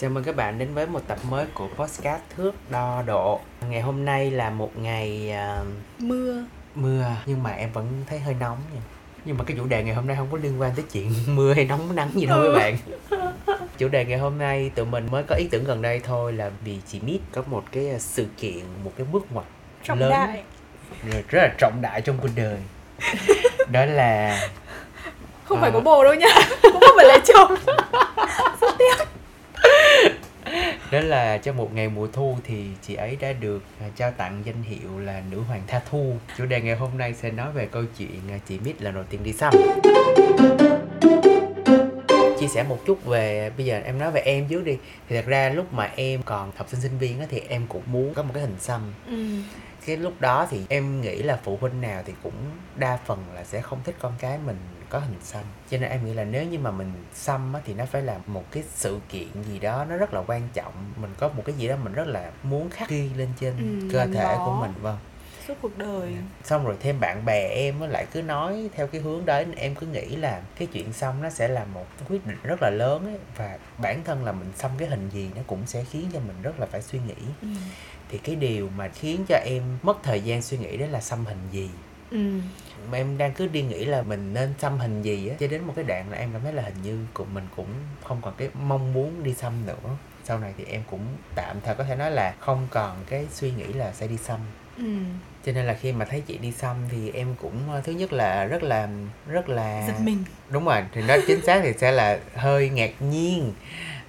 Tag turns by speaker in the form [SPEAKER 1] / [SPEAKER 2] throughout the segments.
[SPEAKER 1] Chào mừng các bạn đến với một tập mới của podcast Thước Đo Độ. Ngày hôm nay là một ngày à,
[SPEAKER 2] mưa.
[SPEAKER 1] mưa Nhưng mà em vẫn thấy hơi nóng nha. Nhưng mà cái chủ đề ngày hôm nay không có liên quan tới chuyện mưa hay nóng nắng gì đâu
[SPEAKER 2] Ừ.
[SPEAKER 1] các bạn. Chủ đề ngày hôm nay tụi mình mới có ý tưởng gần đây thôi là vì chị Mít có một cái à, sự kiện, một cái bước ngoặt
[SPEAKER 2] trọng
[SPEAKER 1] Lớn.
[SPEAKER 2] đại.
[SPEAKER 1] Rất là trọng đại trong cuộc đời. Đó là
[SPEAKER 2] không
[SPEAKER 1] À.
[SPEAKER 2] phải có bồ đâu nha. Cũng không phải là chồng
[SPEAKER 1] đó là trong một ngày mùa thu thì chị ấy đã được à, trao tặng danh hiệu là nữ hoàng tha thu. Chủ đề ngày hôm nay sẽ nói về câu chuyện à, chị Mít lần đầu tiên đi xăm chia sẻ một chút về bây giờ em nói về em trước đi. Thì thật ra lúc mà em còn học sinh sinh viên á, thì em cũng muốn có một cái hình xăm.
[SPEAKER 2] Ừ
[SPEAKER 1] cái lúc đó thì em nghĩ là phụ huynh nào thì cũng đa phần là sẽ không thích con cái mình có hình xăm. Cho nên em nghĩ là nếu như mà mình xăm á, thì nó phải là một cái sự kiện gì đó nó rất là quan trọng. Mình có một cái gì đó mình rất là muốn khắc ghi lên trên
[SPEAKER 2] Ừ,
[SPEAKER 1] cơ thể
[SPEAKER 2] bó.
[SPEAKER 1] của mình vâng.
[SPEAKER 2] suốt cuộc đời.
[SPEAKER 1] Xong rồi thêm bạn bè em lại cứ nói theo cái hướng đấy em cứ nghĩ là cái chuyện xăm nó sẽ là một quyết định rất là lớn ấy và bản thân là mình xăm cái hình gì nó cũng sẽ khiến cho mình rất là phải suy nghĩ.
[SPEAKER 2] Ừ.
[SPEAKER 1] thì cái điều mà khiến cho em mất thời gian suy nghĩ đó là xăm hình gì
[SPEAKER 2] Ừ.
[SPEAKER 1] mà em đang cứ đi nghĩ là mình nên xăm hình gì á cho đến một cái đoạn là em cảm thấy là hình như của mình cũng không còn cái mong muốn đi xăm nữa. Sau này thì em cũng tạm thời có thể nói là không còn cái suy nghĩ là sẽ đi xăm.
[SPEAKER 2] Ừ.
[SPEAKER 1] cho nên là khi mà thấy chị đi xăm thì em cũng ờ, thứ nhất là rất là rất là
[SPEAKER 2] giật mình.
[SPEAKER 1] Đúng rồi thì nó chính xác thì sẽ là hơi ngạc nhiên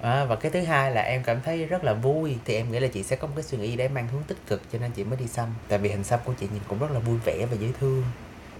[SPEAKER 1] à, và cái thứ hai là em cảm thấy rất là vui. Thì em nghĩ là chị sẽ có một cái suy nghĩ đấy mang hướng tích cực cho nên chị mới đi xăm. Tại vì hình xăm của chị nhìn cũng rất là vui vẻ và dễ thương.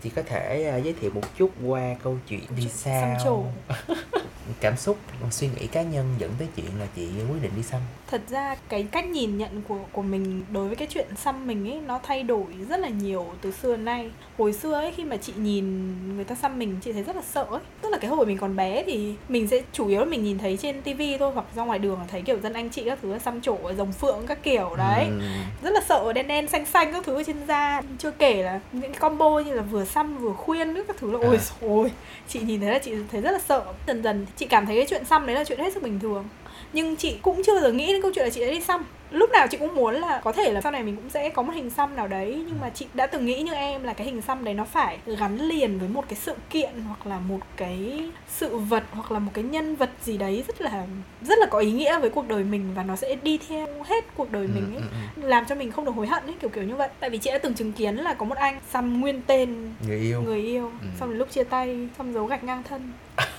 [SPEAKER 1] Chị có thể à, giới thiệu một chút qua câu chuyện đi
[SPEAKER 2] Xăm
[SPEAKER 1] sao. cảm xúc suy nghĩ cá nhân dẫn tới chuyện là chị quyết định đi xăm.
[SPEAKER 2] Thật ra cái cách nhìn nhận của của mình đối với cái chuyện xăm mình ấy nó thay đổi rất là nhiều từ xưa đến nay. Hồi xưa ấy khi mà chị nhìn người ta xăm mình chị thấy rất là sợ ấy. Tức là cái hồi mình còn bé thì mình sẽ chủ yếu là mình nhìn thấy trên tivi thôi hoặc ra ngoài đường thấy kiểu dân anh chị các thứ xăm trổ rồng phượng các kiểu đấy.
[SPEAKER 1] Ừm,
[SPEAKER 2] rất là sợ đen đen xanh xanh các thứ ở trên da. Chưa kể là những combo như là vừa xăm vừa khuyên nữa các thứ là ôi
[SPEAKER 1] À.
[SPEAKER 2] ôi chị nhìn thấy là chị thấy rất là sợ. Dần dần chị cảm thấy cái chuyện xăm đấy là chuyện hết sức bình thường. Nhưng chị cũng chưa bao giờ nghĩ đến câu chuyện là chị đã đi xăm. Lúc nào chị cũng muốn là có thể là sau này mình cũng sẽ có một hình xăm nào đấy nhưng mà chị đã từng nghĩ như em là cái hình xăm đấy nó phải gắn liền với một cái sự kiện hoặc là một cái sự vật hoặc là một cái nhân vật gì đấy rất là rất là có ý nghĩa với cuộc đời mình và nó sẽ đi theo hết cuộc đời mình
[SPEAKER 1] ừm,
[SPEAKER 2] ấy.
[SPEAKER 1] ừm, ừm.
[SPEAKER 2] làm cho mình không được hối hận ấy kiểu kiểu như vậy. Tại vì chị đã từng chứng kiến là có một anh xăm nguyên tên
[SPEAKER 1] người yêu.
[SPEAKER 2] người yêu
[SPEAKER 1] Ừ.
[SPEAKER 2] xong đến lúc chia tay xăm dấu gạch ngang thân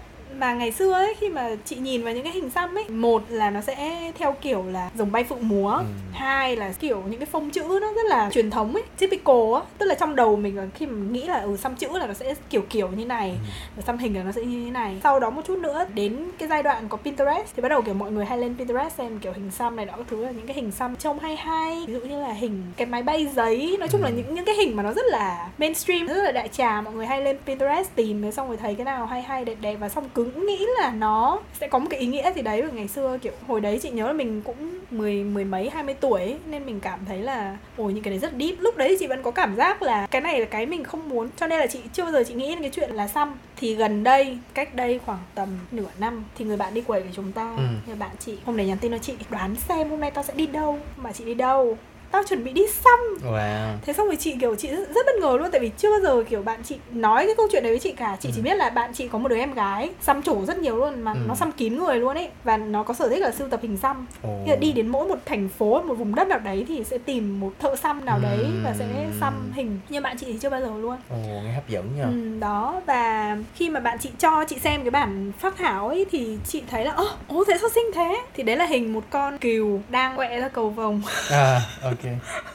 [SPEAKER 2] mà ngày xưa ấy khi mà chị nhìn vào những cái hình xăm ấy một là nó sẽ theo kiểu là rồng bay phượng múa
[SPEAKER 1] Ừ.
[SPEAKER 2] hai là kiểu những cái phông chữ nó rất là truyền thống ấy typical á tức là trong đầu mình là khi mà mình nghĩ là ừ xăm chữ là nó sẽ kiểu kiểu như này
[SPEAKER 1] Ừ.
[SPEAKER 2] xăm hình là nó sẽ như thế này sau đó một chút nữa đến cái giai đoạn có Pinterest thì bắt đầu kiểu mọi người hay lên Pinterest xem kiểu hình xăm này đó thứ là những cái hình xăm trông hay hay ví dụ như là hình cái máy bay giấy nói chung là
[SPEAKER 1] Ừ.
[SPEAKER 2] những những cái hình mà nó rất là mainstream rất là đại trà mọi người hay lên Pinterest tìm xong rồi thấy cái nào hay hay đẹp đẹp và xong cứ nghĩ là nó sẽ có một cái ý nghĩa gì đấy. Và ngày xưa kiểu hồi đấy chị nhớ là mình cũng mười mười mấy hai mươi tuổi ấy, nên mình cảm thấy là ôi những cái đấy rất deep. Lúc đấy chị vẫn có cảm giác là cái này là cái mình không muốn. Cho nên là chị chưa bao giờ chị nghĩ đến cái chuyện là xăm. Thì gần đây cách đây khoảng tầm nửa năm thì người bạn đi quẩy với chúng ta.
[SPEAKER 1] Ừ.
[SPEAKER 2] người bạn chị hôm đấy nhắn tin cho chị đoán xem hôm nay tao sẽ đi đâu mà chị đi đâu tao chuẩn bị đi xăm.
[SPEAKER 1] Wow.
[SPEAKER 2] Thế xong rồi chị kiểu chị rất, rất bất ngờ luôn tại vì chưa bao giờ kiểu bạn chị nói cái câu chuyện đấy với chị cả. Chị chỉ
[SPEAKER 1] Ừ.
[SPEAKER 2] biết là bạn chị có một đứa em gái xăm trổ rất nhiều luôn mà
[SPEAKER 1] Ừ.
[SPEAKER 2] nó xăm kín người luôn ấy và nó có sở thích là sưu tập hình xăm.
[SPEAKER 1] Ồ.
[SPEAKER 2] Nghĩa là đi đến mỗi một thành phố một vùng đất nào đấy thì sẽ tìm một thợ xăm nào đấy và sẽ xăm hình. Nhưng bạn chị thì chưa bao giờ luôn.
[SPEAKER 1] Ồ, nghe hấp dẫn nha
[SPEAKER 2] Ừ, đó. Và khi mà bạn chị cho chị xem cái bản phác thảo ấy thì chị thấy là ơ ố thế sao xinh thế? Thì đấy là hình một con cừu đang quẹ ra cầu vồng.
[SPEAKER 1] À ok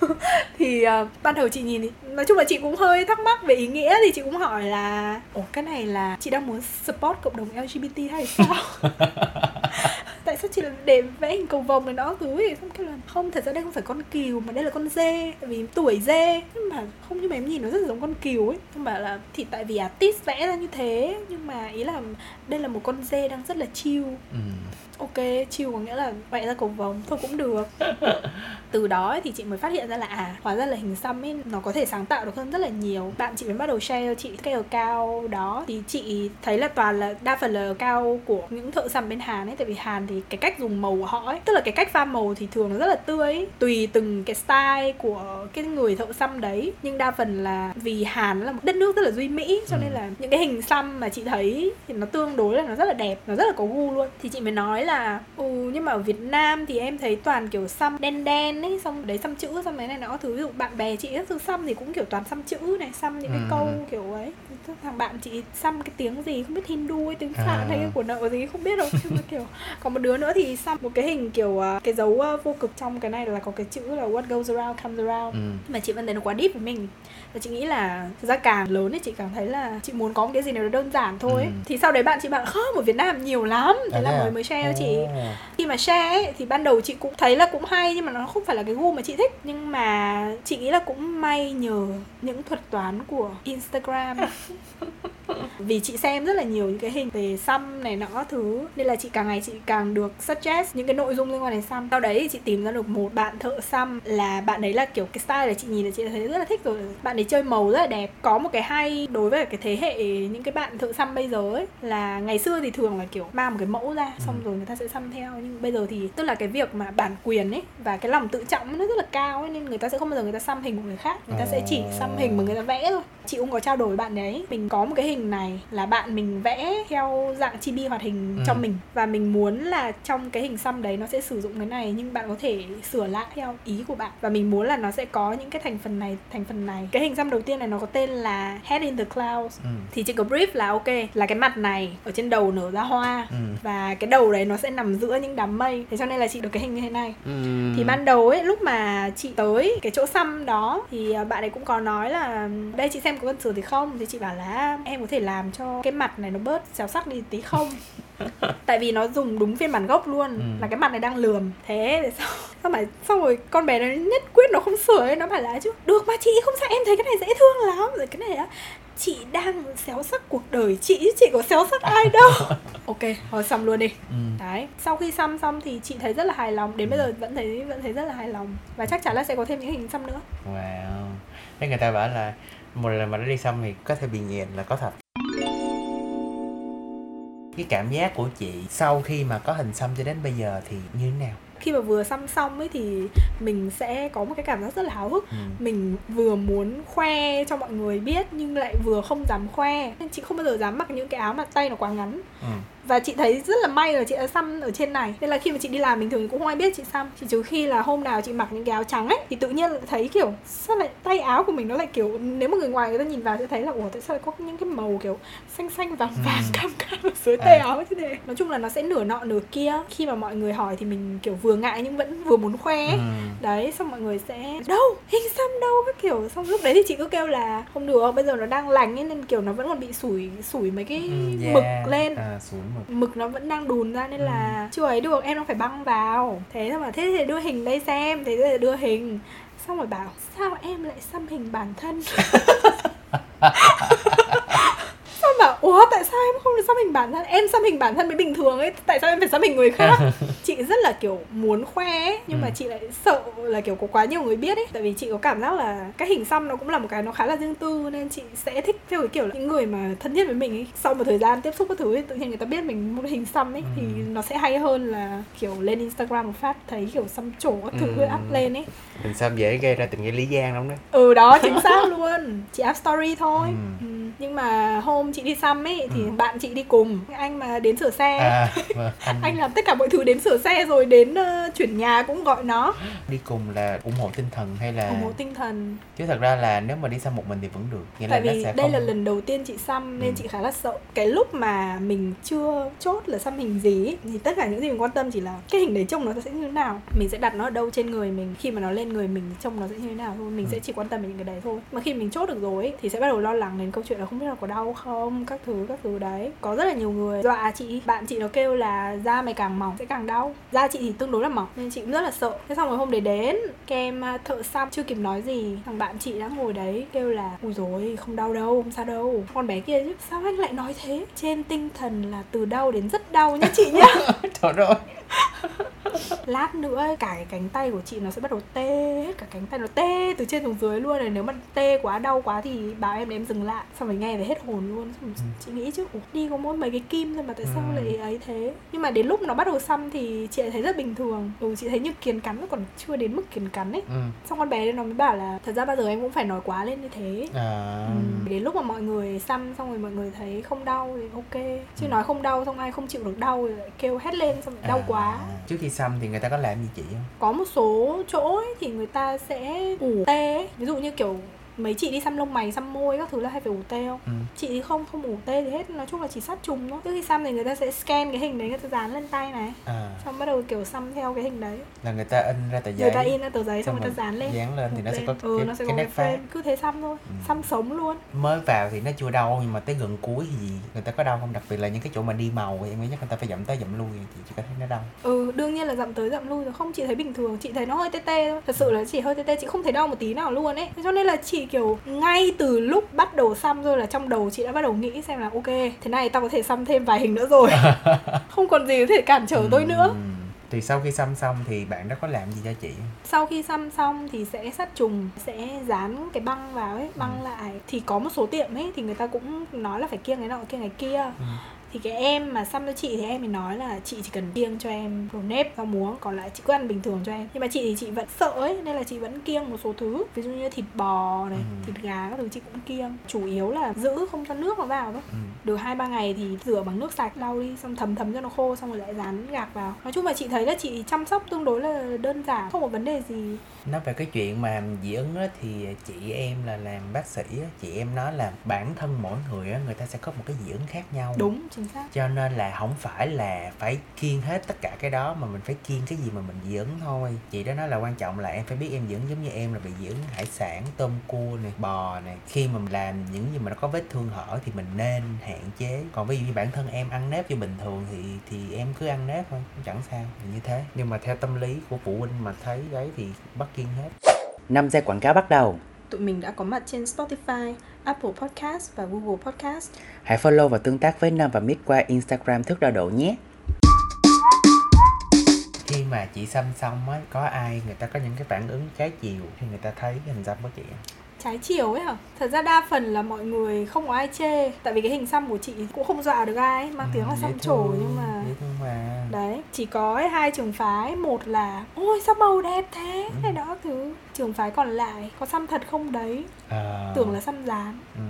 [SPEAKER 2] thì ờ, ban đầu chị nhìn thì nói chung là chị cũng hơi thắc mắc về ý nghĩa thì chị cũng hỏi là ồ cái này là chị đang muốn support cộng đồng LGBT hay sao? Tại sao chị để vẽ hình cầu vồng này nó thứ thì xong kêu là không thật ra đây không phải con cừu mà đây là con dê tại vì tuổi dê nhưng mà không nhưng mà em nhìn nó rất là giống con cừu ấy. Không bảo là thì tại vì artist vẽ ra như thế nhưng mà ý là đây là một con dê đang rất là chill.
[SPEAKER 1] Ừ.
[SPEAKER 2] ok ok chill có nghĩa là vẽ ra cầu vồng thôi cũng được từ đó thì chị mới phát hiện ra là à hóa ra là hình xăm ấy nó có thể sáng tạo được hơn rất là nhiều. Bạn chị mới bắt đầu share cho chị cái ở cao đó. Thì chị thấy là toàn là đa phần là cao của những thợ xăm bên Hàn ấy tại vì Hàn thì cái cách dùng màu của họ ấy tức là cái cách pha màu thì thường nó rất là tươi ấy. tùy từng cái style của cái người thợ xăm đấy. Nhưng đa phần là vì Hàn là một đất nước rất là duy mỹ cho nên là những cái hình xăm mà chị thấy thì nó tương đối là nó rất là đẹp nó rất là có gu luôn. Thì chị mới nói là ừ nhưng mà ở Việt Nam thì em thấy toàn kiểu xăm đen đen ấy xong đấy xăm chữ xong mấy này nó thứ ví dụ bạn bè chị thứ xăm thì cũng kiểu toàn xăm chữ này xăm những cái
[SPEAKER 1] Ừ.
[SPEAKER 2] câu kiểu ấy thằng bạn chị xăm cái tiếng gì không biết Hindu hay tiếng
[SPEAKER 1] À.
[SPEAKER 2] Phạn hay cái của nợ gì không biết đâu nhưng mà kiểu còn một đứa nữa thì xăm một cái hình kiểu à, cái dấu à, vô cực trong cái này là có cái chữ là what goes around comes around
[SPEAKER 1] ừ.
[SPEAKER 2] mà chị vẫn thấy nó quá deep với mình và chị nghĩ là thực ra càng lớn thì chị càng thấy là chị muốn có một cái gì nào đơn giản thôi
[SPEAKER 1] Ừ.
[SPEAKER 2] thì sau đấy bạn chị bảo không ở Việt Nam nhiều lắm. Thế
[SPEAKER 1] À,
[SPEAKER 2] là
[SPEAKER 1] thế à?
[SPEAKER 2] mới mới share cho chị. Khi mà share ấy, thì ban đầu chị cũng thấy là cũng hay nhưng mà nó không phải là cái gu mà chị thích. Nhưng mà chị nghĩ là cũng may nhờ những thuật toán của Instagram vì chị xem rất là nhiều những cái hình về xăm này nọ thứ nên là chị càng ngày chị càng được suggest những cái nội dung liên quan đến xăm. Sau đấy thì chị tìm ra được một bạn thợ xăm là bạn đấy là kiểu cái style là chị nhìn là chị thấy rất là thích rồi. Bạn ấy chơi màu rất là đẹp. Có một cái hay đối với cái thế hệ những cái bạn thợ xăm bây giờ ấy là ngày xưa thì thường là kiểu mang một cái mẫu ra xong
[SPEAKER 1] Ừ.
[SPEAKER 2] rồi người ta sẽ xăm theo. Nhưng bây giờ thì tức là cái việc mà bản quyền ấy và cái lòng tự trọng nó rất là cao ấy nên người ta sẽ không bao giờ người ta xăm hình của người khác. Người ta sẽ chỉ xăm hình mà người ta vẽ thôi. Chị cũng có trao đổi với bạn đấy. Mình có một cái hình này là bạn mình vẽ theo dạng chibi hoạt hình
[SPEAKER 1] Ừ.
[SPEAKER 2] cho mình và mình muốn là trong cái hình xăm đấy nó sẽ sử dụng cái này nhưng bạn có thể sửa lại theo ý của bạn và mình muốn là nó sẽ có những cái thành phần này thành phần này cái hình xăm đầu tiên này nó có tên là Head in the Clouds
[SPEAKER 1] Ừ.
[SPEAKER 2] thì chị có brief là ok là cái mặt này ở trên đầu nở ra hoa
[SPEAKER 1] Ừ.
[SPEAKER 2] và cái đầu đấy nó sẽ nằm giữa những đám mây thế cho nên là chị được cái hình như thế này
[SPEAKER 1] Ừ.
[SPEAKER 2] thì ban đầu ấy lúc mà chị tới cái chỗ xăm đó thì à, bạn ấy cũng có nói là đây chị xem có cần sửa thì không thì chị bảo là em có thể làm cho cái mặt này nó bớt xéo sắc đi tí không? Tại vì nó dùng đúng phiên bản gốc luôn
[SPEAKER 1] Ừ.
[SPEAKER 2] là cái mặt này đang lườm thế thì sao? Xong mà xong rồi con bé nó nhất quyết nó không sửa ấy nó bảo là chứ được mà chị không sao em thấy cái này dễ thương lắm. Rồi cái này á chị đang xéo sắc cuộc đời chị chứ chị có xéo sắc ai đâu. Ok thôi xong luôn đi.
[SPEAKER 1] Ừ.
[SPEAKER 2] đấy sau khi xăm xong thì chị thấy rất là hài lòng đến bây giờ vẫn thấy vẫn thấy rất là hài lòng. Và chắc chắn là sẽ có thêm những hình xăm nữa.
[SPEAKER 1] Wow. Thế người ta bảo là một lần mà nó đi xăm thì có thể bị nghiện là có thật. Cái cảm giác của chị sau khi mà có hình xăm cho đến bây giờ thì như thế nào?
[SPEAKER 2] khi mà vừa xăm xong ấy thì mình sẽ có một cái cảm giác rất là háo hức
[SPEAKER 1] Ừ.
[SPEAKER 2] mình vừa muốn khoe cho mọi người biết nhưng lại vừa không dám khoe nên chị không bao giờ dám mặc những cái áo mà tay nó quá ngắn
[SPEAKER 1] Ừ.
[SPEAKER 2] và chị thấy rất là may là chị đã xăm ở trên này nên là khi mà chị đi làm bình thường cũng không ai biết chị xăm chỉ trừ khi là hôm nào chị mặc những cái áo trắng ấy thì tự nhiên thấy kiểu sao lại tay áo của mình nó lại kiểu nếu mà người ngoài người ta nhìn vào sẽ thấy là ủa tại sao lại có những cái màu kiểu xanh xanh vàng vàng
[SPEAKER 1] Ừ.
[SPEAKER 2] cam cam ở dưới tay
[SPEAKER 1] À.
[SPEAKER 2] áo như thế nói chung là nó sẽ nửa nọ nửa kia khi mà mọi người hỏi thì mình kiểu vừa ngại nhưng vẫn vừa muốn khoe ấy.
[SPEAKER 1] Ừ.
[SPEAKER 2] đấy xong mọi người sẽ đâu hình xăm đâu các kiểu xong lúc đấy thì chị cứ kêu là không được bây giờ nó đang lành ấy nên kiểu nó vẫn còn bị sủi sủi mấy cái
[SPEAKER 1] Ừ, yeah.
[SPEAKER 2] mực lên
[SPEAKER 1] À, xuống mực.
[SPEAKER 2] mực nó vẫn đang đùn ra nên
[SPEAKER 1] Ừ.
[SPEAKER 2] là chưa ấy được em đang phải băng vào thế thôi mà thế thì đưa hình đây xem thế thì đưa hình xong rồi bảo sao em lại xăm hình bản thân ủa tại sao em không được xăm hình bản thân em xăm hình bản thân mới bình thường ấy tại sao em phải xăm hình người khác chị rất là kiểu muốn khoe ấy, nhưng mà
[SPEAKER 1] Ừ.
[SPEAKER 2] chị lại sợ là kiểu có quá nhiều người biết ấy tại vì chị có cảm giác là cái hình xăm nó cũng là một cái nó khá là riêng tư nên chị sẽ thích theo cái kiểu là những người mà thân thiết với mình ấy sau một thời gian tiếp xúc các thứ ấy, tự nhiên người ta biết mình một hình xăm ấy thì
[SPEAKER 1] Ừ.
[SPEAKER 2] nó sẽ hay hơn là kiểu lên Instagram một phát thấy kiểu xăm trổ các thứ
[SPEAKER 1] Ừ.
[SPEAKER 2] up lên ấy
[SPEAKER 1] Hình xăm dễ gây ra tình nghĩa lý gian lắm đấy.
[SPEAKER 2] ừ đó chính xác luôn chị up story thôi
[SPEAKER 1] Ừ.
[SPEAKER 2] ừ. nhưng mà hôm chị đi xăm ấy thì
[SPEAKER 1] Ừ.
[SPEAKER 2] bạn chị đi cùng anh mà đến sửa xe
[SPEAKER 1] À, vâng. anh,
[SPEAKER 2] anh làm tất cả mọi thứ đến sửa xe rồi đến ờ, chuyển nhà cũng gọi nó
[SPEAKER 1] đi cùng là ủng hộ tinh thần hay là
[SPEAKER 2] ủng hộ tinh thần
[SPEAKER 1] chứ thật ra là nếu mà đi xăm một mình thì vẫn được nghĩa
[SPEAKER 2] tại
[SPEAKER 1] là nó
[SPEAKER 2] vì
[SPEAKER 1] sẽ
[SPEAKER 2] đây
[SPEAKER 1] không
[SPEAKER 2] là lần đầu tiên chị xăm nên
[SPEAKER 1] Ừ.
[SPEAKER 2] chị khá là sợ cái lúc mà mình chưa chốt là xăm hình gì ấy, thì tất cả những gì mình quan tâm chỉ là cái hình đấy trông nó sẽ như thế nào mình sẽ đặt nó ở đâu trên người mình khi mà nó lên người mình trông nó sẽ như thế nào thôi mình
[SPEAKER 1] Ừ.
[SPEAKER 2] sẽ chỉ quan tâm đến những cái đấy thôi mà khi mình chốt được rồi ấy, thì sẽ bắt đầu lo lắng đến câu chuyện là không biết là có đau không các thứ các thứ đấy. Có rất là nhiều người. Dọa chị bạn chị nó kêu là da mày càng mỏng sẽ càng đau. Da chị thì tương đối là mỏng nên chị cũng rất là sợ. Thế xong rồi hôm đấy đến kem à, thợ xăm chưa kịp nói gì. Thằng bạn chị đã ngồi đấy kêu là ui rồi không đau đâu không sao đâu. Con bé kia chứ sao anh lại nói thế? Trên tinh thần là từ đau đến rất đau nhá chị nhá.
[SPEAKER 1] Trời ơi
[SPEAKER 2] lát nữa cả cái cánh tay của chị nó sẽ bắt đầu tê hết cả cánh tay nó tê từ trên xuống dưới luôn này. Nếu mà tê quá đau quá thì báo em để em dừng lại xong rồi nghe về hết hồn luôn. Xong rồi chị nghĩ chứ "Ủa, đi có mỗi mấy cái kim thôi mà tại sao
[SPEAKER 1] Ừ.
[SPEAKER 2] lại ấy thế? Nhưng mà đến lúc nó bắt đầu xăm thì chị lại thấy rất bình thường. Ừ chị thấy như kiến cắn nó còn chưa đến mức kiến cắn ấy.
[SPEAKER 1] Ừ.
[SPEAKER 2] xong con bé nó mới bảo là thật ra bao giờ em cũng phải nói quá lên như thế.
[SPEAKER 1] À,
[SPEAKER 2] Ừ. Đến lúc mà mọi người xăm xong rồi mọi người thấy không đau thì ok. Chứ
[SPEAKER 1] Ừ.
[SPEAKER 2] nói không đau xong ai không chịu được đau rồi lại kêu hét lên xong rồi đau
[SPEAKER 1] à,
[SPEAKER 2] quá.
[SPEAKER 1] trước khi xăm thì người ta có làm gì chị không
[SPEAKER 2] Có một số chỗ ấy thì người ta sẽ ủ tê ấy. Ví dụ như kiểu mấy chị đi xăm lông mày, xăm môi các thứ là hay phải ủ tê không?
[SPEAKER 1] ừ.
[SPEAKER 2] Chị thì không, không ủ tê gì hết. Nói chung là chỉ sát trùng thôi. Trước khi xăm thì người ta sẽ scan cái hình đấy người ta dán lên tay này.
[SPEAKER 1] À,
[SPEAKER 2] Xong bắt đầu kiểu xăm theo cái hình đấy.
[SPEAKER 1] Là người ta in ra tờ giấy
[SPEAKER 2] Người ta in ra tờ giấy xong
[SPEAKER 1] xong
[SPEAKER 2] người ta dán lên.
[SPEAKER 1] dán lên thì nó sẽ có
[SPEAKER 2] ừ,
[SPEAKER 1] cái,
[SPEAKER 2] nó sẽ
[SPEAKER 1] cái
[SPEAKER 2] có
[SPEAKER 1] nét
[SPEAKER 2] frame. Cứ thế xăm thôi.
[SPEAKER 1] Ừ.
[SPEAKER 2] Xăm sống luôn.
[SPEAKER 1] Mới vào thì nó chưa đau nhưng mà tới gần cuối thì người ta có đau không? Đặc biệt là những cái chỗ mà đi màu thì em nghĩ chắc người ta phải dậm tới dậm lui thì chị có thấy nó đau.
[SPEAKER 2] Ừ, đương nhiên là dặm tới dặm lui rồi. Không, chị thấy bình thường, chị thấy nó hơi tê tê thôi. Thật sự là chỉ hơi tê tê, chị không thấy đau một tí nào luôn ấy. Cho nên là chị kiểu ngay từ lúc bắt đầu xăm rồi là trong đầu chị đã bắt đầu nghĩ xem là Ok, thế này tao có thể xăm thêm vài hình nữa rồi Không còn gì có thể cản trở tôi nữa
[SPEAKER 1] Ừ. thì sau khi xăm xong thì bạn đó có làm gì cho chị?
[SPEAKER 2] Sau khi xăm xong thì sẽ sát trùng Sẽ dán cái băng vào ấy, băng lại Thì có một số tiệm ấy thì người ta cũng nói là phải kiêng cái nọ kiêng cái kia
[SPEAKER 1] Ừ.
[SPEAKER 2] thì cái em mà xăm cho chị thì em thì nói là chị chỉ cần kiêng cho em đồ nếp rau muống còn lại chị cứ ăn bình thường cho em. Nhưng mà chị thì chị vẫn sợ ấy nên là chị vẫn kiêng một số thứ. Ví dụ như thịt bò này
[SPEAKER 1] Ừ.
[SPEAKER 2] thịt gà các thứ chị cũng kiêng. Chủ yếu là giữ không cho nước nó vào thôi.
[SPEAKER 1] Ừ.
[SPEAKER 2] được hai ba ngày thì rửa bằng nước sạch lau đi xong thấm thấm cho nó khô xong rồi lại dán gạc vào. Nói chung là chị thấy là chị chăm sóc tương đối là đơn giản không có vấn đề gì.
[SPEAKER 1] Nói về cái chuyện mà dị ứng á, thì chị em là làm bác sĩ á, chị em nói là bản thân mỗi người á, người ta sẽ có một cái dị ứng khác nhau.
[SPEAKER 2] Đúng chính xác
[SPEAKER 1] cho nên là không phải là phải kiêng hết tất cả cái đó mà mình phải kiêng cái gì mà mình dị ứng thôi. Chị đó nói là quan trọng là em phải biết em dị ứng giống như em là bị dị ứng hải sản tôm cua này bò này khi mà mình làm những gì mà nó có vết thương hở thì mình nên hạn chế. Còn ví dụ như bản thân em ăn nếp như bình thường thì thì em cứ ăn nếp thôi chẳng sao như thế. Nhưng mà theo tâm lý của phụ huynh mà thấy đấy thì bắt kiêng hết. 5 giây quảng cáo bắt đầu.
[SPEAKER 2] Tụi mình đã có mặt trên Spotify, Apple Podcast và Google Podcast
[SPEAKER 1] Hãy follow và tương tác với Nam và Mít qua Instagram thước đo độ nhé. Khi mà chị xăm xong á, có ai người ta có những cái phản ứng trái chiều khi người ta thấy cái hình xăm của chị không?
[SPEAKER 2] Trái chiều ấy hả? Thật ra đa phần là mọi người không có ai chê. Tại vì cái hình xăm của chị cũng không dọa được ai mang tiếng là
[SPEAKER 1] Ừ,
[SPEAKER 2] xăm trổ nhưng mà
[SPEAKER 1] mà.
[SPEAKER 2] đấy chỉ có ấy hai trường phái. Một là ôi sao màu đẹp thế?
[SPEAKER 1] Ừ.
[SPEAKER 2] hay đó thứ. Trường phái còn lại có xăm thật không đấy?
[SPEAKER 1] À,
[SPEAKER 2] tưởng là xăm dán.
[SPEAKER 1] Ừ,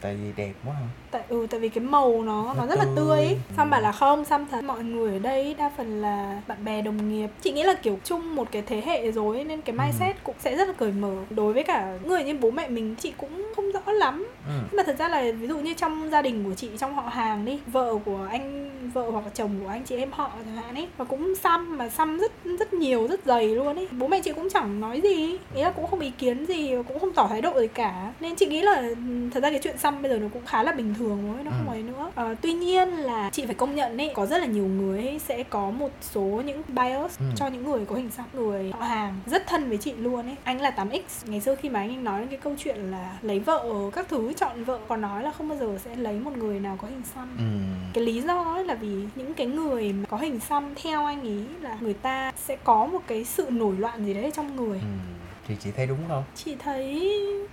[SPEAKER 1] tại vì đẹp quá hả?
[SPEAKER 2] tại ừ tại vì cái màu nó
[SPEAKER 1] Nó
[SPEAKER 2] nó rất là
[SPEAKER 1] tươi.
[SPEAKER 2] ấy.
[SPEAKER 1] Ừ.
[SPEAKER 2] xong bảo là không xăm thật mọi người ở đây đa phần là bạn bè đồng nghiệp chị nghĩ là kiểu chung một cái thế hệ rồi nên cái
[SPEAKER 1] Ừ.
[SPEAKER 2] mindset cũng sẽ rất là cởi mở đối với cả người như bố mẹ mình chị cũng không rõ lắm
[SPEAKER 1] Ừ.
[SPEAKER 2] nhưng mà thật ra là ví dụ như trong gia đình của chị trong họ hàng đi vợ của anh vợ hoặc là chồng của anh chị em họ chẳng hạn ấy và cũng xăm mà xăm rất rất nhiều rất dày luôn ấy bố mẹ chị cũng chẳng nói gì ý là cũng không ý kiến gì và cũng không tỏ thái độ gì cả nên chị nghĩ là thật ra cái chuyện xăm bây giờ nó cũng khá là bình thường thôi nó không
[SPEAKER 1] Ừ.
[SPEAKER 2] ấy nữa Ờ, tuy nhiên là chị phải công nhận ấy có rất là nhiều người ấy sẽ có một số những bias
[SPEAKER 1] Ừ.
[SPEAKER 2] cho những người có hình xăm người họ hàng rất thân với chị luôn ấy anh là 8x ngày xưa khi mà anh, anh nói đến cái câu chuyện là lấy vợ các thứ chọn vợ còn nói là không bao giờ sẽ lấy một người nào có hình xăm
[SPEAKER 1] Ừ.
[SPEAKER 2] cái lý do ấy là vì những cái người mà có hình xăm theo anh ý là người ta sẽ có một cái sự nổi loạn gì đấy trong người
[SPEAKER 1] Ừ. Thì chị thấy đúng không?
[SPEAKER 2] chị thấy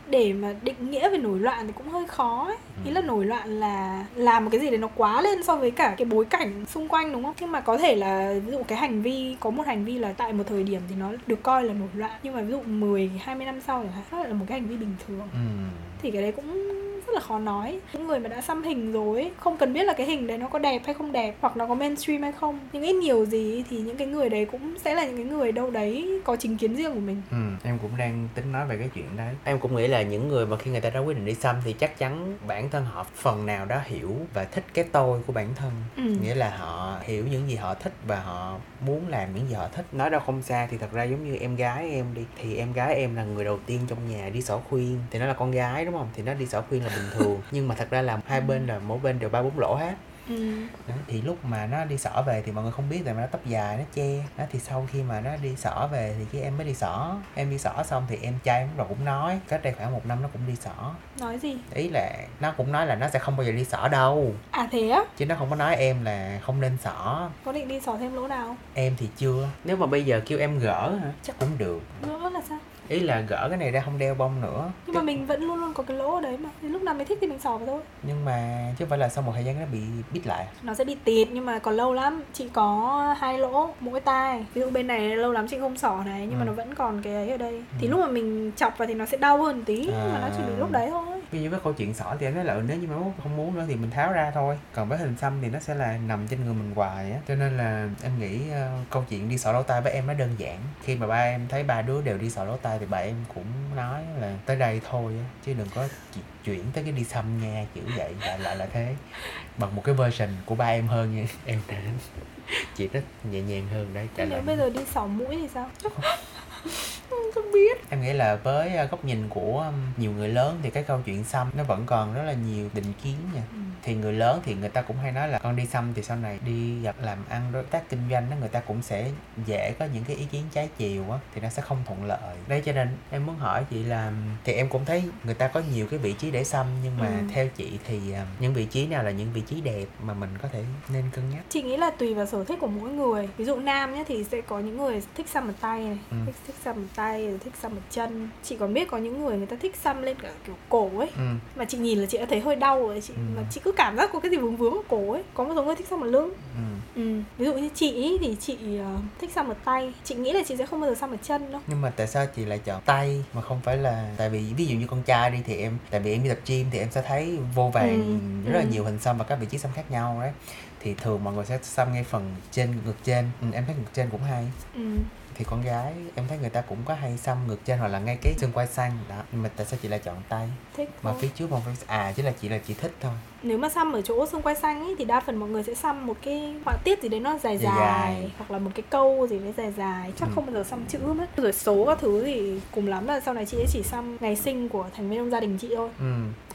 [SPEAKER 2] để mà định nghĩa về nổi loạn thì cũng hơi khó ấy ý
[SPEAKER 1] Ừ.
[SPEAKER 2] là nổi loạn là làm một cái gì đấy nó quá lên so với cả cái bối cảnh xung quanh đúng không nhưng mà có thể là ví dụ cái hành vi có một hành vi là tại một thời điểm thì nó được coi là nổi loạn nhưng mà ví dụ 10, 20 năm sau chẳng hạn nó lại là một cái hành vi bình thường
[SPEAKER 1] Ừ.
[SPEAKER 2] thì cái đấy cũng rất là khó nói. Những người mà đã xăm hình rồi ấy, không cần biết là cái hình đấy nó có đẹp hay không đẹp hoặc nó có mainstream hay không. Nhưng ít nhiều gì thì những cái người đấy cũng sẽ là những cái người đâu đấy có chính kiến riêng của mình.
[SPEAKER 1] Ừ, em cũng đang tính nói về cái chuyện đấy. Em cũng nghĩ là những người mà khi người ta đã quyết định đi xăm Thì chắc chắn bản thân họ phần nào đó hiểu và thích cái tôi của bản thân.
[SPEAKER 2] Ừ.
[SPEAKER 1] Nghĩa là họ hiểu những gì họ thích và họ muốn làm những gì họ thích. Nói đâu không xa thì thật ra giống như em gái em đi. Thì em gái em là người đầu tiên trong nhà đi xỏ khuyên. Thì nó là con gái đúng không? Thì nó đi xỏ khuyên là bình thường. Nhưng mà thật ra là hai bên là mỗi bên đều ba bốn lỗ hết.
[SPEAKER 2] Ừ.
[SPEAKER 1] đó. thì lúc mà nó đi xỏ về thì mọi người không biết tại mà nó tóc dài nó che. Đó thì sau khi mà nó đi xỏ về thì cái em mới đi xỏ. Em đi xỏ xong thì em trai rồi cũng nói. Cách đây khoảng một năm nó cũng đi xỏ.
[SPEAKER 2] Nói gì?
[SPEAKER 1] Ý là nó cũng nói là nó sẽ không bao giờ đi xỏ đâu.
[SPEAKER 2] À thế á?
[SPEAKER 1] Chứ nó không có nói em là không nên xỏ.
[SPEAKER 2] Có định đi xỏ thêm lỗ nào?
[SPEAKER 1] Em thì chưa. Nếu mà bây giờ kêu em gỡ hả? Chắc cũng được.
[SPEAKER 2] Nữa là sao
[SPEAKER 1] ý là gỡ cái này ra không đeo bông nữa.
[SPEAKER 2] Nhưng mà mình vẫn luôn luôn có cái lỗ ở đấy mà. Thì lúc nào mình thích thì mình xỏ vào thôi.
[SPEAKER 1] Nhưng mà chứ phải là sau một thời gian nó bị bít lại.
[SPEAKER 2] Nó sẽ bị tịt nhưng mà còn lâu lắm. Chị có hai lỗ mỗi tai. Ví dụ bên này lâu lắm chị không xỏ này nhưng mà
[SPEAKER 1] Ừ.
[SPEAKER 2] nó vẫn còn cái ấy ở đây. Thì lúc mà mình chọc vào thì nó sẽ đau hơn tí nhưng mà nó chỉ bị
[SPEAKER 1] À.
[SPEAKER 2] lúc đấy thôi
[SPEAKER 1] ví dụ với câu chuyện xỏ thì em nói là ừ, nếu như mà không muốn nữa thì mình tháo ra thôi. Còn với hình xăm thì nó sẽ là nằm trên người mình hoài á. Cho nên là em nghĩ ờ, câu chuyện đi xỏ lỗ tai với em nó đơn giản. Khi mà ba em thấy ba đứa đều đi xỏ lỗ tai thì bà em cũng nói là tới đây thôi á chứ đừng có chuyển tới cái đi xăm nha kiểu vậy lại lại là thế. Bằng một cái version của ba em hơn nha em đã chị nó nhẹ nhàng hơn đấy
[SPEAKER 2] nếu bây giờ đi xỏ mũi thì sao không biết
[SPEAKER 1] em nghĩ là với ờ, góc nhìn của nhiều người lớn thì cái câu chuyện xăm nó vẫn còn rất là nhiều định kiến nha
[SPEAKER 2] Ừ.
[SPEAKER 1] thì người lớn thì người ta cũng hay nói là con đi xăm thì sau này đi gặp làm ăn đối tác kinh doanh đó người ta cũng sẽ dễ có những cái ý kiến trái chiều á thì nó sẽ không thuận lợi đấy cho nên em muốn hỏi chị là thì em cũng thấy người ta có nhiều cái vị trí để xăm nhưng mà
[SPEAKER 2] Ừ.
[SPEAKER 1] theo chị thì um, những vị trí nào là những vị trí đẹp mà mình có thể nên cân nhắc
[SPEAKER 2] chị nghĩ là tùy vào sở thích của mỗi người ví dụ nam nhé thì sẽ có những người thích xăm ở tay này
[SPEAKER 1] Ừ.
[SPEAKER 2] thích thích xăm ở tay rồi thích xăm ở chân chị còn biết có những người người ta thích xăm lên cả kiểu cổ ấy
[SPEAKER 1] ừ.
[SPEAKER 2] mà chị nhìn là chị đã thấy hơi đau rồi chị
[SPEAKER 1] Ừ.
[SPEAKER 2] mà chị cứ cảm giác có cái gì vướng vướng ở cổ ấy có một số người thích xăm ở lưng
[SPEAKER 1] Ừ.
[SPEAKER 2] ừ. ví dụ như chị ý thì chị ờ, thích xăm ở tay chị nghĩ là chị sẽ không bao giờ xăm ở chân đâu
[SPEAKER 1] nhưng mà tại sao chị lại chọn tay mà không phải là tại vì ví dụ như con trai đi thì em tại vì em đi tập gym thì em sẽ thấy vô vàng
[SPEAKER 2] Ừ,
[SPEAKER 1] rất là
[SPEAKER 2] ừ.
[SPEAKER 1] nhiều hình xăm và các vị trí xăm khác nhau đấy thì thường mọi người sẽ xăm ngay phần trên ngực trên ừ, em thấy ngực trên cũng hay
[SPEAKER 2] ừ.
[SPEAKER 1] Thì con gái em thấy người ta cũng có hay xăm ngực trên hoặc là ngay cái xương quai xanh. Đó nhưng mà tại sao chị lại chọn tay?
[SPEAKER 2] Thích
[SPEAKER 1] mà phía trước không phải à chỉ là chị là chị thích thôi.
[SPEAKER 2] Nếu mà xăm ở chỗ xương quai xanh ấy thì đa phần mọi người sẽ xăm một cái họa tiết gì đấy nó dài
[SPEAKER 1] Dài
[SPEAKER 2] dài,
[SPEAKER 1] dài.
[SPEAKER 2] hoặc là một cái câu gì đấy dài dài. Chắc
[SPEAKER 1] Ừ.
[SPEAKER 2] không bao giờ xăm chữ mất. Rồi số các thứ thì cùng lắm là sau này chị ấy chỉ xăm ngày sinh của thành viên trong gia đình chị thôi.
[SPEAKER 1] Ừ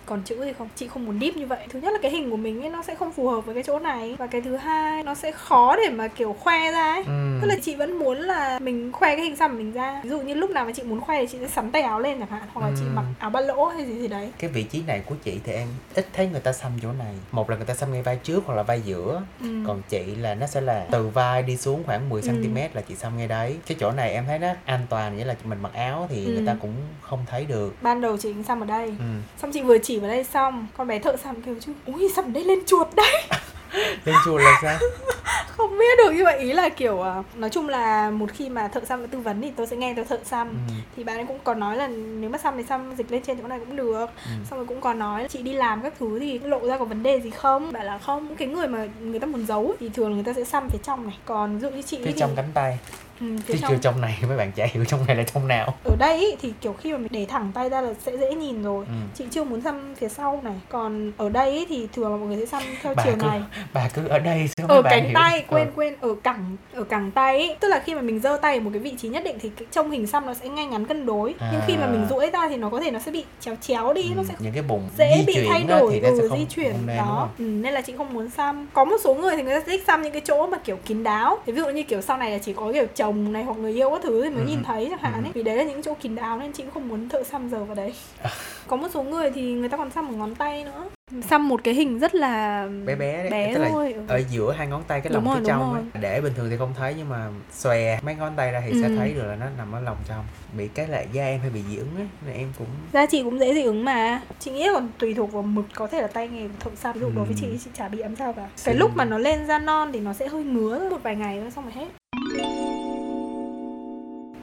[SPEAKER 2] còn chữ thì không chị không muốn deep như vậy. Thứ nhất là cái hình của mình ấy nó sẽ không phù hợp với cái chỗ này. Và cái thứ hai nó sẽ khó để mà kiểu khoe ra ấy.
[SPEAKER 1] Ừ.
[SPEAKER 2] Tức là chị vẫn muốn là mình khoe cái hình xăm của mình ra. Ví dụ như lúc nào mà chị muốn khoe thì chị sẽ sắn tay áo lên chẳng hạn hoặc là chị
[SPEAKER 1] Ừ.
[SPEAKER 2] mặc áo ba lỗ hay gì gì đấy.
[SPEAKER 1] Cái vị trí này của chị thì em ít thấy người ta xăm chỗ này. Một là người ta xăm ngay vai trước hoặc là vai giữa.
[SPEAKER 2] Ừ.
[SPEAKER 1] còn chị là nó sẽ là từ vai đi xuống khoảng 10
[SPEAKER 2] Ừ.
[SPEAKER 1] cm là chị xăm ngay đấy. Cái chỗ này em thấy nó an toàn nghĩa là mình mặc áo thì
[SPEAKER 2] Ừ.
[SPEAKER 1] người ta cũng không thấy được.
[SPEAKER 2] Ban đầu chị xăm ở đây.
[SPEAKER 1] Ừ.
[SPEAKER 2] xong chị vừa chỉ vào đây xong con bé thợ xăm kêu chứ ui xăm đây lên chuột đấy.
[SPEAKER 1] Lên chùa là sao?
[SPEAKER 2] Không biết được như vậy ý là kiểu à, nói chung là một khi mà thợ xăm tư vấn thì tôi sẽ nghe theo thợ xăm
[SPEAKER 1] ừ.
[SPEAKER 2] thì bạn ấy cũng còn nói là nếu mà xăm thì xăm dịch lên trên chỗ này cũng được.
[SPEAKER 1] Ừ.
[SPEAKER 2] xong rồi cũng còn nói chị đi làm các thứ thì lộ ra có vấn đề gì không? Bảo là không cái người mà người ta muốn giấu thì thường người ta sẽ xăm phía trong này. Còn ví dụ như chị
[SPEAKER 1] phía
[SPEAKER 2] thì
[SPEAKER 1] trong cánh tay
[SPEAKER 2] ừ,
[SPEAKER 1] chứ
[SPEAKER 2] trong.
[SPEAKER 1] chưa trong này mấy bạn chả hiểu trong này là trong nào.
[SPEAKER 2] Ở đây ý, thì kiểu khi mà mình để thẳng tay ra là sẽ dễ nhìn rồi.
[SPEAKER 1] Ừ.
[SPEAKER 2] chị chưa muốn xăm phía sau này. Còn ở đây ý, thì thường là mọi người sẽ xăm theo
[SPEAKER 1] Bà
[SPEAKER 2] chiều
[SPEAKER 1] cứ-
[SPEAKER 2] này.
[SPEAKER 1] bà cứ ở đây sao
[SPEAKER 2] ở cánh
[SPEAKER 1] hiểu?
[SPEAKER 2] tay quên
[SPEAKER 1] Ừ.
[SPEAKER 2] quên ở cẳng ở cẳng tay ý. tức là khi mà mình giơ tay ở một cái vị trí nhất định thì cái trông hình xăm nó sẽ ngay ngắn cân đối. Nhưng khi mà
[SPEAKER 1] À.
[SPEAKER 2] mình duỗi ra thì nó có thể nó sẽ bị chéo chéo đi nó
[SPEAKER 1] Ừ,
[SPEAKER 2] sẽ
[SPEAKER 1] những cái bụng
[SPEAKER 2] dễ bị thay đổi
[SPEAKER 1] thì nó sẽ
[SPEAKER 2] ừ,
[SPEAKER 1] không
[SPEAKER 2] di chuyển.
[SPEAKER 1] không nên,
[SPEAKER 2] đó. ừ, nên là chị không muốn xăm. Có một số người thì người ta thích xăm những cái chỗ mà kiểu kín đáo. Thì ví dụ như kiểu sau này là chỉ có kiểu chồng này hoặc người yêu các thứ thì mới
[SPEAKER 1] Ừ.
[SPEAKER 2] nhìn thấy chẳng hạn
[SPEAKER 1] Ừ.
[SPEAKER 2] ấy vì đấy là những chỗ kín đáo nên chị cũng không muốn thợ xăm giờ vào đấy có một số người thì người ta còn xăm ở ngón tay nữa xăm một cái hình rất là
[SPEAKER 1] bé bé đấy
[SPEAKER 2] bé
[SPEAKER 1] tức là
[SPEAKER 2] thôi ừ.
[SPEAKER 1] ở giữa hai ngón tay cái lòng
[SPEAKER 2] đúng
[SPEAKER 1] trong ấy. để bình thường thì không thấy nhưng mà xòe mấy ngón tay ra thì sẽ
[SPEAKER 2] Ừ.
[SPEAKER 1] thấy được là nó nằm ở lòng trong bị cái là da em hay bị dị ứng ấy nên em cũng
[SPEAKER 2] da chị cũng dễ dị ứng mà chị nghĩ là còn tùy thuộc vào mực có thể là tay nghề thợ xăm ví dụ đối với
[SPEAKER 1] Ừ.
[SPEAKER 2] chị chị chả bị ấm sao cả cái
[SPEAKER 1] Xinh.
[SPEAKER 2] lúc mà nó lên da non thì nó sẽ hơi ngứa một vài ngày thôi xong rồi hết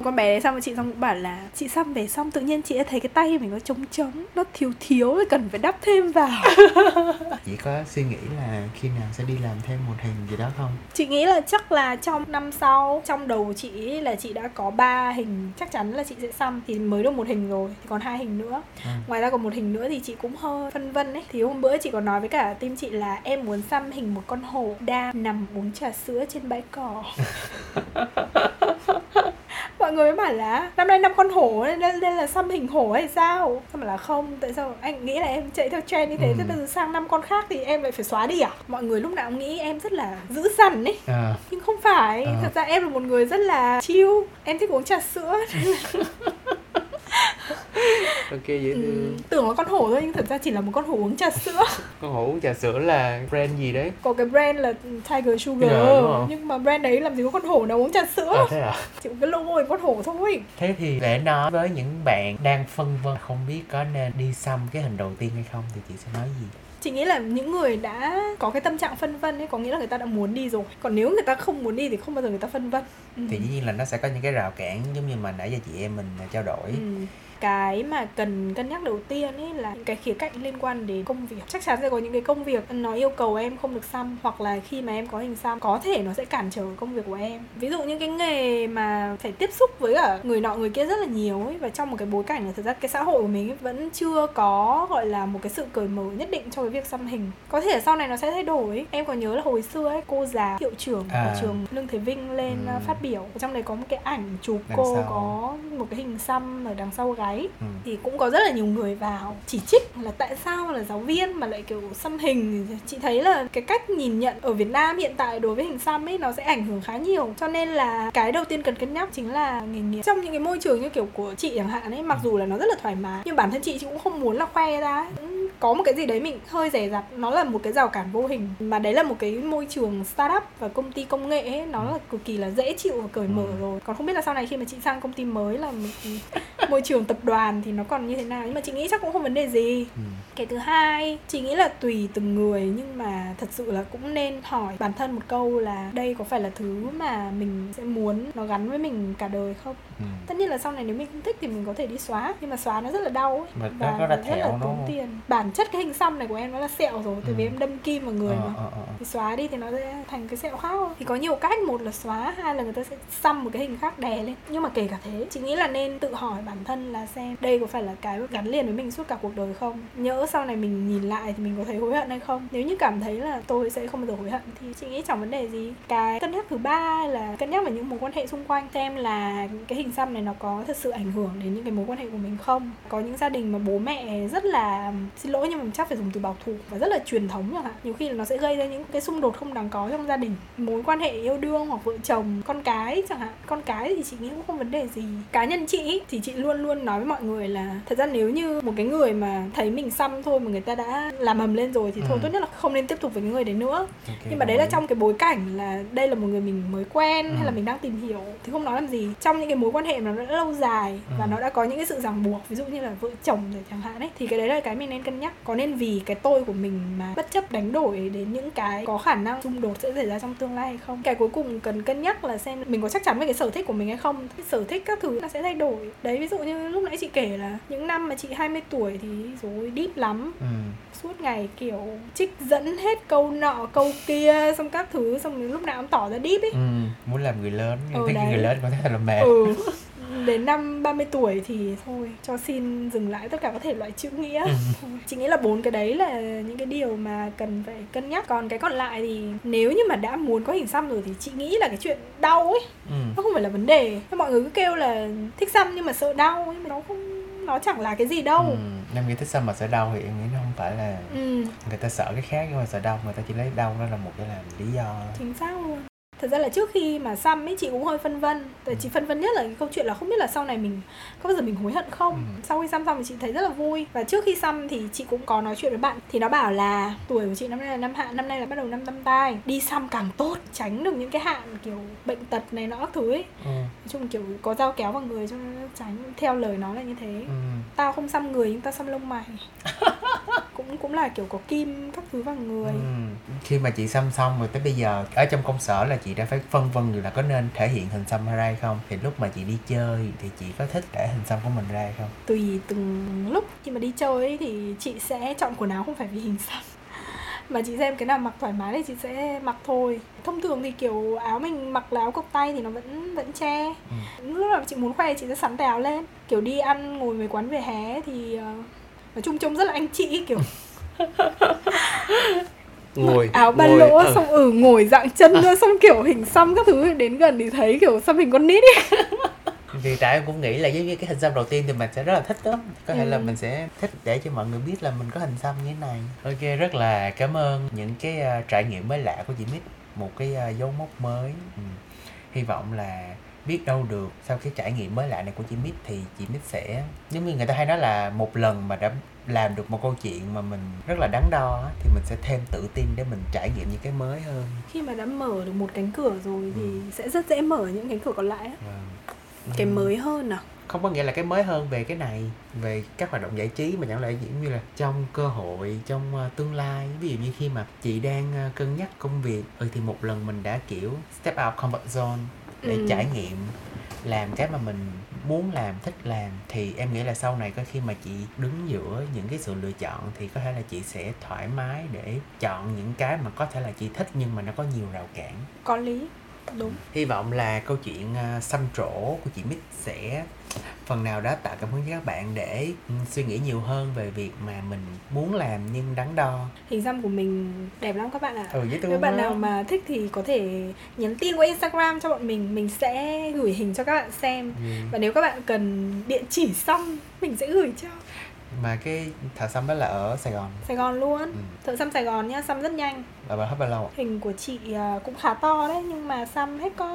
[SPEAKER 2] con bé đấy xong rồi chị xong cũng bảo là chị xăm về xong tự nhiên chị đã thấy cái tay mình nó trống trống nó thiếu thiếu thì cần phải đắp thêm vào.
[SPEAKER 1] Chỉ có suy nghĩ là khi nào sẽ đi làm thêm một hình gì đó không?
[SPEAKER 2] Chị nghĩ là chắc là trong năm sau trong đầu chị là chị đã có ba hình chắc chắn là chị sẽ xăm thì mới được một hình rồi thì còn hai hình nữa.
[SPEAKER 1] Ừ.
[SPEAKER 2] ngoài ra còn một hình nữa thì chị cũng hơi phân vân ấy. Thì hôm bữa chị còn nói với cả team chị là em muốn xăm hình một con hổ đang nằm uống trà sữa trên bãi cỏ mọi người mới bảo là năm nay năm con hổ nên đây là xăm hình hổ hay sao? Xong bảo là không tại sao anh nghĩ là em chạy theo trend như thế
[SPEAKER 1] Ừ.
[SPEAKER 2] thế bây giờ sang năm con khác thì em lại phải xóa đi à? Mọi người lúc nào cũng nghĩ em rất là dữ dằn ấy.
[SPEAKER 1] À,
[SPEAKER 2] nhưng không phải
[SPEAKER 1] Ờ.
[SPEAKER 2] thật ra em là một người rất là chill em thích uống trà sữa
[SPEAKER 1] ok dễ
[SPEAKER 2] ừ,
[SPEAKER 1] thương.
[SPEAKER 2] tưởng là con hổ thôi nhưng thật ra chỉ là một con hổ uống trà sữa.
[SPEAKER 1] Con hổ uống trà sữa là brand gì đấy?
[SPEAKER 2] Có cái brand là Tiger Sugar.
[SPEAKER 1] Đúng không?
[SPEAKER 2] nhưng mà brand đấy làm gì có con hổ nào uống trà sữa?
[SPEAKER 1] À, thế à?
[SPEAKER 2] Chỉ cái logo con hổ thôi.
[SPEAKER 1] Thế thì để nói với những bạn đang phân vân không biết có nên đi xăm cái hình đầu tiên hay không thì chị sẽ nói gì
[SPEAKER 2] chị nghĩ là những người đã có cái tâm trạng phân vân ấy có nghĩa là người ta đã muốn đi rồi còn nếu người ta không muốn đi thì không bao giờ người ta phân vân ừ.
[SPEAKER 1] thì dĩ nhiên là nó sẽ có những cái rào cản giống như mà nãy giờ chị em mình trao đổi
[SPEAKER 2] Ừ. cái mà cần cân nhắc đầu tiên ấy là những cái khía cạnh liên quan đến công việc chắc chắn sẽ có những cái công việc nó yêu cầu em không được xăm hoặc là khi mà em có hình xăm có thể nó sẽ cản trở công việc của em ví dụ những cái nghề mà phải tiếp xúc với cả người nọ người kia rất là nhiều ấy và trong một cái bối cảnh là thực ra cái xã hội của mình ấy vẫn chưa có gọi là một cái sự cởi mở nhất định cho cái việc xăm hình có thể sau này nó sẽ thay đổi em có nhớ là hồi xưa ấy cô giáo hiệu trưởng
[SPEAKER 1] À.
[SPEAKER 2] của trường lương thế vinh lên
[SPEAKER 1] Ừ.
[SPEAKER 2] uh, phát biểu trong đấy có một cái ảnh chụp
[SPEAKER 1] Đằng
[SPEAKER 2] cô
[SPEAKER 1] sau.
[SPEAKER 2] có một cái hình xăm ở đằng sau gáy
[SPEAKER 1] ừ.
[SPEAKER 2] thì cũng có rất là nhiều người vào chỉ trích là tại sao là giáo viên mà lại kiểu xăm hình. Chị thấy là cái cách nhìn nhận ở Việt Nam hiện tại đối với hình xăm ấy nó sẽ ảnh hưởng khá nhiều. Cho nên là cái đầu tiên cần cân nhắc chính là nghề nghiệp. Trong những cái môi trường như kiểu của chị chẳng hạn ấy mặc dù là nó rất là thoải mái nhưng bản thân chị chị cũng không muốn là khoe ra ấy. Có một cái gì đấy mình hơi rẻ rặt nó là một cái rào cản vô hình. Mà đấy là một cái môi trường startup và công ty công nghệ ấy nó là cực kỳ là dễ chịu và cởi mở
[SPEAKER 1] Ừ.
[SPEAKER 2] rồi. Còn không biết là sau này khi mà chị sang công ty mới là một môi trường tập đoàn thì nó còn như thế nào? Nhưng mà chị nghĩ chắc cũng không vấn đề gì.
[SPEAKER 1] Ừ.
[SPEAKER 2] cái thứ hai chị nghĩ là tùy từng người nhưng mà thật sự là cũng nên hỏi bản thân một câu là đây có phải là thứ mà mình sẽ muốn nó gắn với mình cả đời không?
[SPEAKER 1] Ừ.
[SPEAKER 2] tất nhiên là sau này nếu mình không thích thì mình có thể đi xóa nhưng mà xóa nó rất là đau ấy.
[SPEAKER 1] Mà
[SPEAKER 2] và
[SPEAKER 1] nó
[SPEAKER 2] rất
[SPEAKER 1] thẹo
[SPEAKER 2] là tốn tiền. Bản chất cái hình xăm này của em nó là sẹo rồi tại vì
[SPEAKER 1] Ừ.
[SPEAKER 2] em đâm kim vào người
[SPEAKER 1] Ờ,
[SPEAKER 2] mà.
[SPEAKER 1] ờ, ờ.
[SPEAKER 2] thì xóa đi thì nó sẽ thành cái sẹo khác thôi. Thì có nhiều cách một là xóa hai là người ta sẽ xăm một cái hình khác đè lên. Nhưng mà kể cả thế chị nghĩ là nên tự hỏi bản thân là xem đây có phải là cái gắn liền với mình suốt cả cuộc đời không? Nhỡ sau này mình nhìn lại thì mình có thấy hối hận hay không? Nếu như cảm thấy là tôi sẽ không bao giờ hối hận thì chị nghĩ chẳng vấn đề gì. Cái cân nhắc thứ ba là cân nhắc về những mối quan hệ xung quanh. Xem là cái hình xăm này nó có thật sự ảnh hưởng đến những cái mối quan hệ của mình không? Có những gia đình mà bố mẹ rất là, xin lỗi nhưng mà chắc phải dùng từ bảo thủ và rất là truyền thống chẳng hạn. Nhiều khi là nó sẽ gây ra những cái xung đột không đáng có trong gia đình. Mối quan hệ yêu đương hoặc vợ chồng, con cái chẳng hạn. Con cái thì chị nghĩ cũng không vấn đề gì. Cá nhân chị thì chị luôn luôn nói với mọi người là thật ra nếu như một cái người mà thấy mình xăm thôi mà người ta đã làm hầm lên rồi thì thôi
[SPEAKER 1] Ừ.
[SPEAKER 2] tốt nhất là không nên tiếp tục với cái người đấy nữa.
[SPEAKER 1] Ok,
[SPEAKER 2] nhưng mà đấy là trong cái bối cảnh là đây là một người mình mới quen hay
[SPEAKER 1] Ừ.
[SPEAKER 2] là mình đang tìm hiểu thì không nói làm gì. Trong những cái mối quan hệ mà nó đã lâu dài và
[SPEAKER 1] Ừ.
[SPEAKER 2] nó đã có những cái sự ràng buộc ví dụ như là vợ chồng rồi chẳng hạn ấy thì cái đấy là cái mình nên cân nhắc. Có nên vì cái tôi của mình mà bất chấp đánh đổi đến những cái có khả năng xung đột sẽ xảy ra trong tương lai hay không? Cái cuối cùng cần cân nhắc là xem mình có chắc chắn với cái sở thích của mình hay không. Cái sở thích các thứ nó sẽ thay đổi. Đấy ví dụ như lúc nãy chị kể là những năm mà chị 20 tuổi thì rồi deep lắm
[SPEAKER 1] ừ.
[SPEAKER 2] suốt ngày kiểu trích dẫn hết câu nọ câu kia xong các thứ xong đến lúc nào cũng tỏ ra deep ấy
[SPEAKER 1] ừ. muốn làm người lớn nhưng
[SPEAKER 2] Ừ,
[SPEAKER 1] thấy
[SPEAKER 2] đấy.
[SPEAKER 1] người lớn có thể là mệt
[SPEAKER 2] ừ đến năm 30 tuổi thì thôi cho xin dừng lại tất cả các thể loại chữ nghĩa
[SPEAKER 1] Ừ.
[SPEAKER 2] Chị nghĩ là bốn cái đấy là những cái điều mà cần phải cân nhắc còn cái còn lại thì nếu như mà đã muốn có hình xăm rồi thì chị nghĩ là cái chuyện đau ấy
[SPEAKER 1] ừ.
[SPEAKER 2] nó không phải là vấn đề mọi người cứ kêu là thích xăm nhưng mà sợ đau nhưng mà nó không nó chẳng là cái gì đâu
[SPEAKER 1] Ừ. em nghĩ thích xăm mà sợ đau thì em nghĩ nó không phải là
[SPEAKER 2] ừ
[SPEAKER 1] người ta sợ cái khác nhưng mà sợ đau người ta chỉ lấy đau nó là một cái làm lý do
[SPEAKER 2] chính xác luôn thật ra là trước khi mà xăm ấy chị cũng hơi phân vân. Tại chị phân vân nhất là cái câu chuyện là không biết là sau này mình có bao giờ mình hối hận không?
[SPEAKER 1] Ừ.
[SPEAKER 2] sau khi xăm xong thì chị thấy rất là vui. Và trước khi xăm thì chị cũng có nói chuyện với bạn. Thì nó bảo là tuổi của chị năm nay là năm hạn năm nay là bắt đầu năm tâm tai. Đi xăm càng tốt tránh được những cái hạn kiểu bệnh tật này nọ các thứ ấy.
[SPEAKER 1] Ừ.
[SPEAKER 2] nói chung kiểu có dao kéo vào người cho nên tránh. Theo lời nó là như thế.
[SPEAKER 1] Ừ.
[SPEAKER 2] tao không xăm người nhưng tao xăm lông mày. Cũng cũng là kiểu có kim các thứ vào người.
[SPEAKER 1] Ừ. khi mà chị xăm xong rồi tới bây giờ ở trong công sở là chị đã phải phân vân là có nên thể hiện hình xăm ra hay không? Thì lúc mà chị đi chơi thì chị có thích để hình xăm của mình ra hay không?
[SPEAKER 2] Tùy từng lúc. Khi mà đi chơi ấy, thì chị sẽ chọn quần áo không phải vì hình xăm. Mà chị xem cái nào mặc thoải mái thì chị sẽ mặc thôi. Thông thường thì kiểu áo mình mặc là áo cộc tay thì nó vẫn vẫn che.
[SPEAKER 1] Ừ.
[SPEAKER 2] lúc nào chị muốn khoe chị sẽ sắn tay áo lên. Kiểu đi ăn ngồi mấy quán về hè thì ờ, nói chung trông rất là anh chị kiểu
[SPEAKER 1] ngồi
[SPEAKER 2] áo ba
[SPEAKER 1] ngồi,
[SPEAKER 2] lỗ
[SPEAKER 1] ừ.
[SPEAKER 2] xong ừ ngồi dạng chân ra xong kiểu hình xăm các thứ đến gần thì thấy kiểu xăm hình con nít ấy
[SPEAKER 1] thì tại em cũng nghĩ là giống như cái hình xăm đầu tiên thì mình sẽ rất là thích đó có thể là
[SPEAKER 2] Ừ.
[SPEAKER 1] mình sẽ thích để cho mọi người biết là mình có hình xăm như thế này ok rất là cảm ơn những cái ờ, trải nghiệm mới lạ của chị Mít một cái ờ, dấu mốc mới ừ. hy vọng là biết đâu được sau cái trải nghiệm mới lạ này của chị Mít thì chị Mít sẽ giống như người ta hay nói là một lần mà đã làm được một câu chuyện mà mình rất là đắn đo á, thì mình sẽ thêm tự tin để mình trải nghiệm những cái mới hơn
[SPEAKER 2] khi mà đã mở được một cánh cửa rồi thì
[SPEAKER 1] Ừ.
[SPEAKER 2] sẽ rất dễ mở những cánh cửa còn lại á.
[SPEAKER 1] Vâng.
[SPEAKER 2] cái
[SPEAKER 1] Ừ.
[SPEAKER 2] mới hơn à
[SPEAKER 1] không có nghĩa là cái mới hơn về cái này về các hoạt động giải trí mà chẳng lẽ giống như là trong cơ hội trong ờ, tương lai ví dụ như khi mà chị đang ờ, cân nhắc công việc ừ thì một lần mình đã kiểu step out comfort zone để
[SPEAKER 2] Ừ.
[SPEAKER 1] trải nghiệm làm cái mà mình muốn làm, thích làm, thì em nghĩ là sau này có khi mà chị đứng giữa những cái sự lựa chọn thì có thể là chị sẽ thoải mái để chọn những cái mà có thể là chị thích nhưng mà nó có nhiều rào cản.
[SPEAKER 2] Có lý đúng
[SPEAKER 1] Hy vọng là câu chuyện uh, xăm trổ của chị Mít sẽ phần nào đó tạo cảm hứng cho các bạn để ừ, suy nghĩ nhiều hơn về việc mà mình muốn làm nhưng đắn đo.
[SPEAKER 2] hình xăm của mình đẹp lắm các bạn ạ
[SPEAKER 1] Ừ, dễ thương
[SPEAKER 2] nếu bạn
[SPEAKER 1] đó.
[SPEAKER 2] nào mà thích thì có thể nhắn tin qua Instagram cho bọn mình mình sẽ gửi hình cho các bạn xem
[SPEAKER 1] Ừ.
[SPEAKER 2] và nếu các bạn cần địa chỉ xong mình sẽ gửi cho
[SPEAKER 1] Mà cái thợ xăm đó là ở Sài Gòn.
[SPEAKER 2] Sài Gòn luôn
[SPEAKER 1] Ừ.
[SPEAKER 2] thợ xăm Sài Gòn nhá xăm rất nhanh
[SPEAKER 1] Và bà hết bao lâu ạ?
[SPEAKER 2] hình của chị à, cũng khá to đấy nhưng mà xăm hết có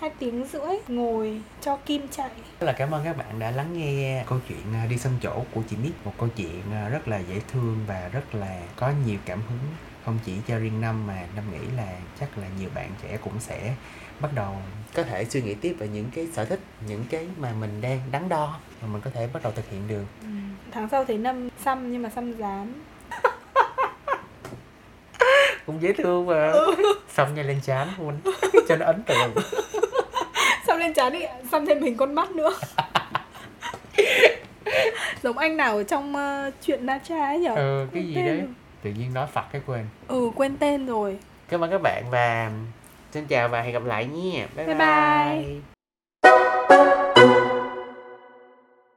[SPEAKER 2] hai tiếng rưỡi ngồi cho kim chạy
[SPEAKER 1] là cảm ơn các bạn đã lắng nghe câu chuyện uh, đi xăm trổ của chị Mít. Một câu chuyện uh, rất là dễ thương và rất là có nhiều cảm hứng. Không chỉ cho riêng Năm mà Năm nghĩ là chắc là nhiều bạn trẻ cũng sẽ bắt đầu có thể suy nghĩ tiếp về những cái sở thích, những cái mà mình đang đắn đo mà mình có thể bắt đầu thực hiện được.
[SPEAKER 2] tháng sau thấy năm xăm nhưng mà xăm dán
[SPEAKER 1] Cũng dễ thương mà. Xong nha lên trán luôn cho nó ấn tượng.
[SPEAKER 2] xăm lên trán đi xăm thêm hình con mắt nữa giống anh nào ở trong ờ, chuyện Na Cha ấy nhở
[SPEAKER 1] Ừ, cái gì đấy. Tự nhiên nói Phật cái quên.
[SPEAKER 2] ừ quên tên rồi
[SPEAKER 1] Cảm ơn các bạn và xin chào và hẹn gặp lại nha. Bye
[SPEAKER 2] Bye
[SPEAKER 1] bye.
[SPEAKER 2] bye.